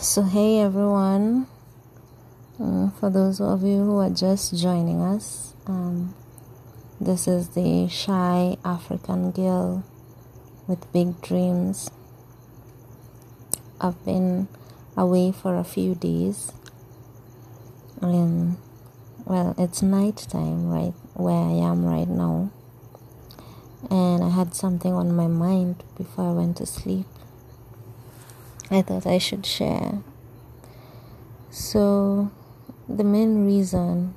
So, hey everyone, uh, for those of you who are just joining us, um, this is the shy African girl with big dreams. I've been away for a few days. Um, well, it's night time, right where I am right now, and I had something on my mind before I went to sleep. I thought I should share. So, the main reason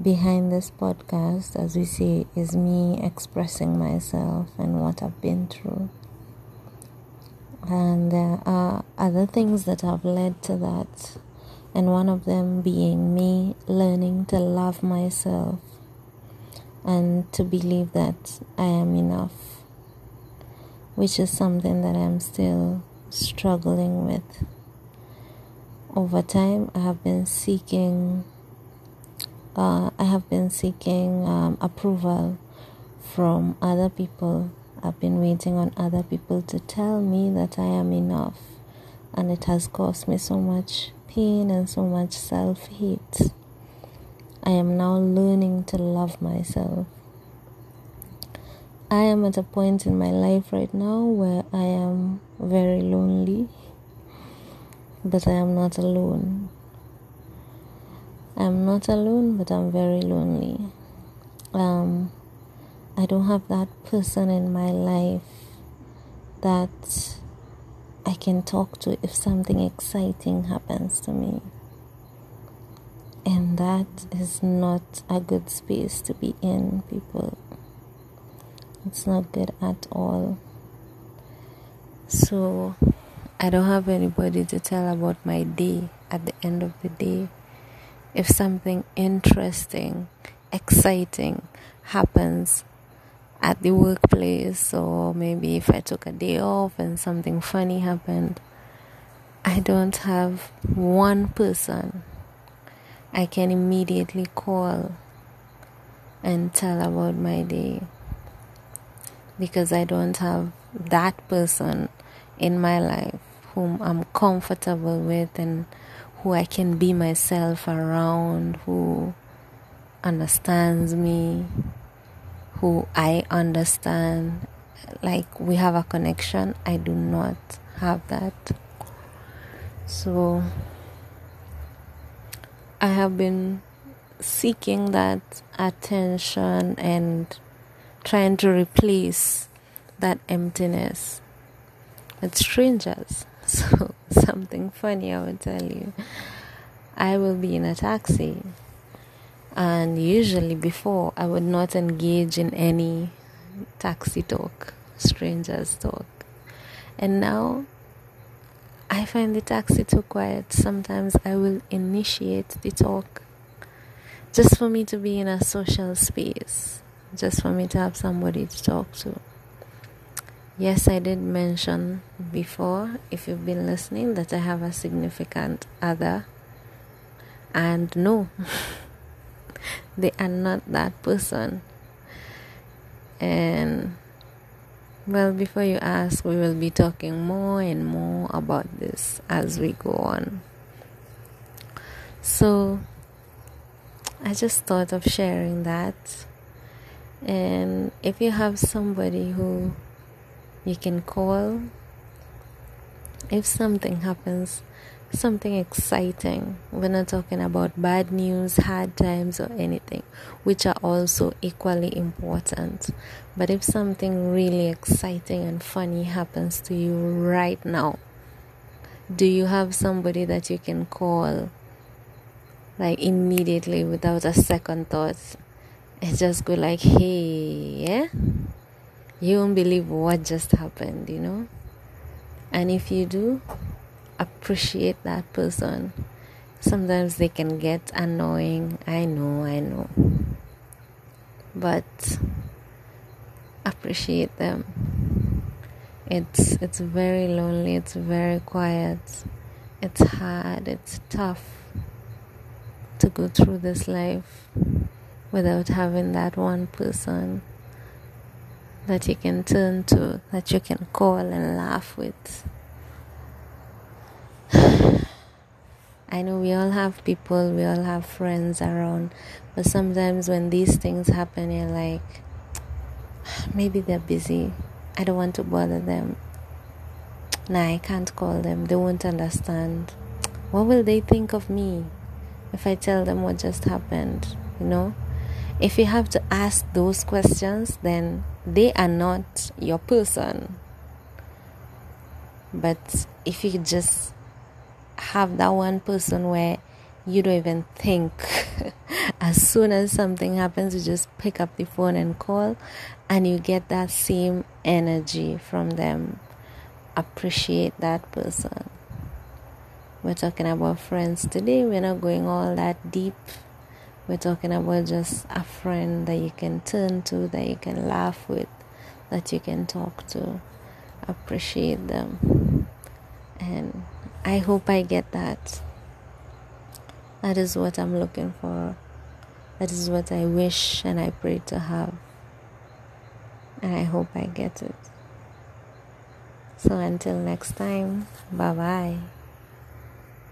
behind this podcast, as we say, is me expressing myself and what I've been through. And there are other things that have led to that, and one of them being me learning to love myself and to believe that I am enough, which is something that I'm still struggling with. Over time, I have been seeking. Uh, I have been seeking um, approval from other people. I've been waiting on other people to tell me that I am enough, and it has caused me so much pain and so much self hate. I am now learning to love myself. I am at a point in my life right now where I am very lonely, but I am not alone. I'm not alone, but I'm very lonely. Um, I don't have that person in my life that I can talk to if something exciting happens to me. And that is not a good space to be in, people. It's not good at all. So, I don't have anybody to tell about my day at the end of the day. If something interesting, exciting happens at the workplace, or maybe if I took a day off and something funny happened, I don't have one person I can immediately call and tell about my day because I don't have that person in my life whom I'm comfortable with and who I can be myself around, who understands me, who I understand. Like we have a connection. I do not have that. So I have been seeking that attention and trying to replace that emptiness with strangers. So, something funny I will tell you. I will be in a taxi, and usually before I would not engage in any taxi talk, strangers talk, and now I find the taxi too quiet. Sometimes I will initiate the talk just for me to be in a social space just for me to have somebody to talk to. Yes, I did mention before, if you've been listening, that I have a significant other. And no, they are not that person. And well, before you ask, we will be talking more and more about this as we go on. So, I just thought of sharing that and if you have somebody who you can call, if something happens, something exciting, we're not talking about bad news, hard times, or anything, which are also equally important. But if something really exciting and funny happens to you right now, do you have somebody that you can call like immediately without a second thought and just go like, hey, yeah, you won't believe what just happened, you know. And if you do, appreciate that person. Sometimes they can get annoying. I know, I know. But appreciate them. It's it's very lonely, it's very quiet. It's hard, it's tough to go through this life without having that one person that you can turn to, that you can call and laugh with. I know we all have people, we all have friends around, but sometimes when these things happen, you're like, maybe they're busy. I don't want to bother them. Nah, I can't call them. They won't understand. What will they think of me if I tell them what just happened? You know? If you have to ask those questions, then they are not your person. But if you just have that one person where you don't even think, as soon as something happens, you just pick up the phone and call, and you get that same energy from them. Appreciate that person. We're talking about friends today, we're not going all that deep we're talking about just a friend that you can turn to, that you can laugh with, that you can talk to. Appreciate them. And I hope I get that. That is what I'm looking for. That is what I wish and I pray to have. And I hope I get it. So until next time, bye bye.